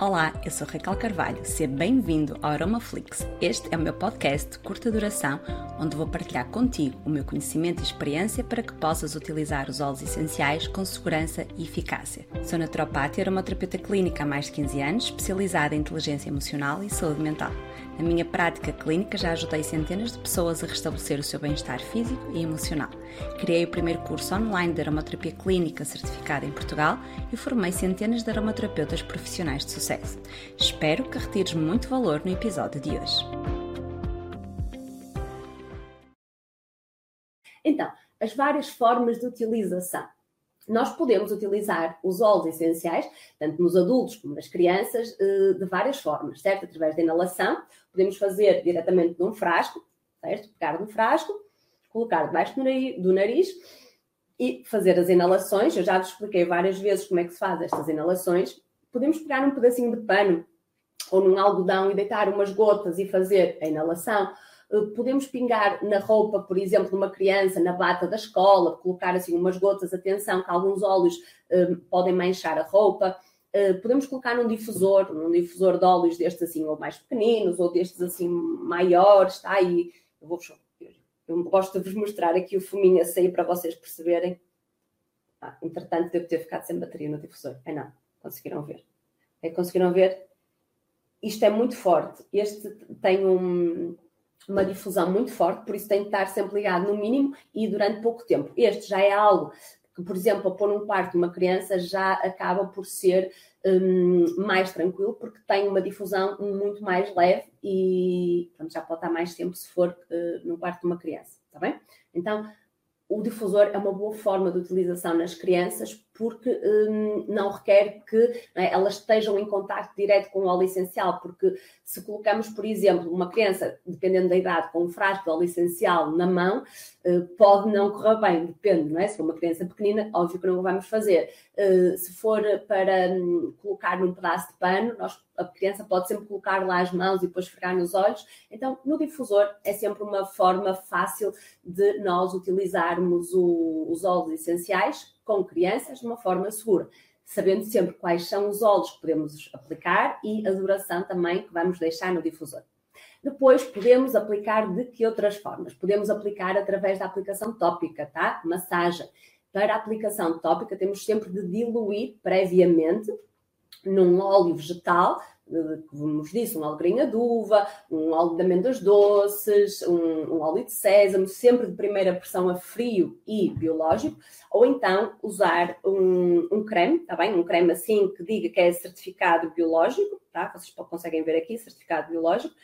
Olá, eu sou Raquel Carvalho, seja bem-vindo ao Aromaflix. Este é o meu podcast de curta duração, onde vou partilhar contigo o meu conhecimento e experiência para que possas utilizar os óleos essenciais com segurança e eficácia. Sou naturopata e aromaterapeuta clínica há mais de 15 anos, especializada em inteligência emocional e saúde mental. Na minha prática clínica já ajudei centenas de pessoas a restabelecer o seu bem-estar físico e emocional. Criei o primeiro curso online de aromaterapia clínica certificado em Portugal e formei centenas de aromaterapeutas profissionais de sucesso. Espero que retires muito valor no episódio de hoje. Então, as várias formas de utilização nós podemos utilizar os óleos essenciais, tanto nos adultos como nas crianças, eh, de várias formas, certo? Através da inalação, podemos fazer diretamente num frasco, certo? Pegar no frasco, colocar debaixo do nariz e fazer as inalações. Eu já vos expliquei várias vezes como é que se faz estas inalações. Podemos pegar um pedacinho de pano ou num algodão e deitar umas gotas e fazer a inalação podemos pingar na roupa, por exemplo, de uma criança, na bata da escola, colocar assim umas gotas, atenção, que alguns óleos uh, podem manchar a roupa. Uh, podemos colocar num difusor, num difusor de óleos destes assim, ou mais pequeninos, ou destes assim maiores, tá? E eu vou eu gosto de vos mostrar aqui o fuminho a sair para vocês perceberem. Ah, entretanto, devo ter ficado sem bateria no difusor. É não, conseguiram ver. É, conseguiram ver? Isto é muito forte. Este tem um, uma difusão muito forte, por isso tem que estar sempre ligado no mínimo e durante pouco tempo. Este já é algo que, por exemplo, a pôr num quarto uma criança já acaba por ser um, mais tranquilo, porque tem uma difusão muito mais leve e pronto, já pode estar mais tempo se for uh, no quarto de uma criança, está bem? Então, o difusor é uma boa forma de utilização nas crianças porque hum, não requer que é, elas estejam em contato direto com o óleo essencial, porque se colocamos, por exemplo, uma criança, dependendo da idade, com um frasco de óleo essencial na mão, uh, pode não correr bem, depende, não é? Se for uma criança pequenina, óbvio que não o vamos fazer. Uh, se for para um, colocar num pedaço de pano, nós, a criança pode sempre colocar lá as mãos e depois esfregar nos olhos. Então, no difusor é sempre uma forma fácil de nós o, os óleos essenciais com crianças de uma forma segura, sabendo sempre quais são os óleos que podemos aplicar e a duração também que vamos deixar no difusor. Depois podemos aplicar de que outras formas? Podemos aplicar através da aplicação tópica, tá? Massagem. Para a aplicação tópica temos sempre de diluir previamente num óleo vegetal, como vos disse, um alegrinha de uva, um óleo de amêndoas doces, um, um, óleo de sésamo, sempre de primeira pressão a frio e biológico, ou então usar um, um creme, tá bem? Um creme assim que diga que é certificado biológico, tá? Vocês conseguem ver aqui, certificado biológico,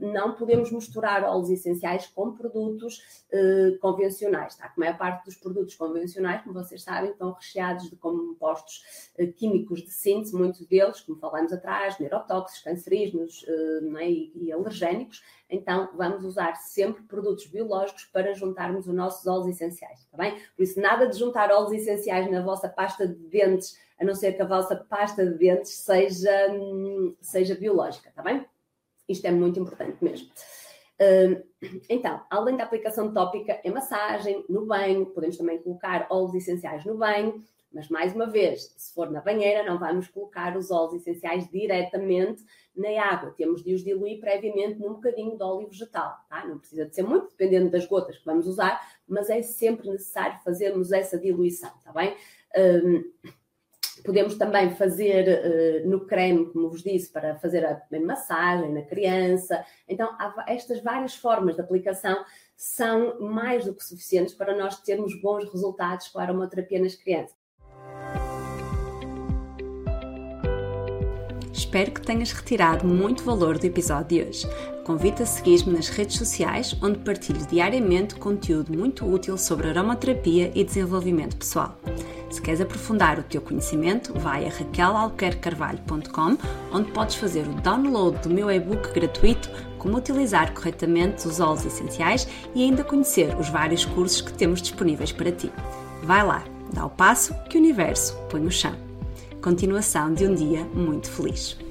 não podemos misturar óleos essenciais com produtos uh, convencionais, tá? A maior parte dos produtos convencionais, como vocês sabem, estão recheados de compostos uh, químicos de síntese, muitos deles, como falamos atrás, neurotóxicos, cancerígenos uh, é? e, e alergénicos. Então, vamos usar sempre produtos biológicos para juntarmos os nossos óleos essenciais, tá bem? Por isso, nada de juntar óleos essenciais na vossa pasta de dentes, a não ser que a vossa pasta de dentes seja, hum, seja biológica, tá bem? Isto é muito importante mesmo. Então, além da aplicação tópica em massagem, no banho, podemos também colocar óleos essenciais no banho, mas mais uma vez, se for na banheira, não vamos colocar os óleos essenciais diretamente na água. Temos de os diluir previamente num bocadinho de óleo vegetal, tá? Não precisa de ser muito, dependendo das gotas que vamos usar, mas é sempre necessário fazermos essa diluição, tá bem? Um, Podemos também fazer uh, no creme, como vos disse, para fazer a massagem na criança. Então, estas várias formas de aplicação são mais do que suficientes para nós termos bons resultados com a aromaterapia nas crianças. Espero que tenhas retirado muito valor do episódio de hoje. Convido a seguir-me nas redes sociais, onde partilho diariamente conteúdo muito útil sobre aromaterapia e desenvolvimento pessoal. Se queres aprofundar o teu conhecimento, vai a raquelalquercarvalho.com, onde podes fazer o download do meu e-book gratuito Como utilizar corretamente os óleos essenciais e ainda conhecer os vários cursos que temos disponíveis para ti. Vai lá, dá o passo que o universo põe no chão. Continuação de um dia muito feliz.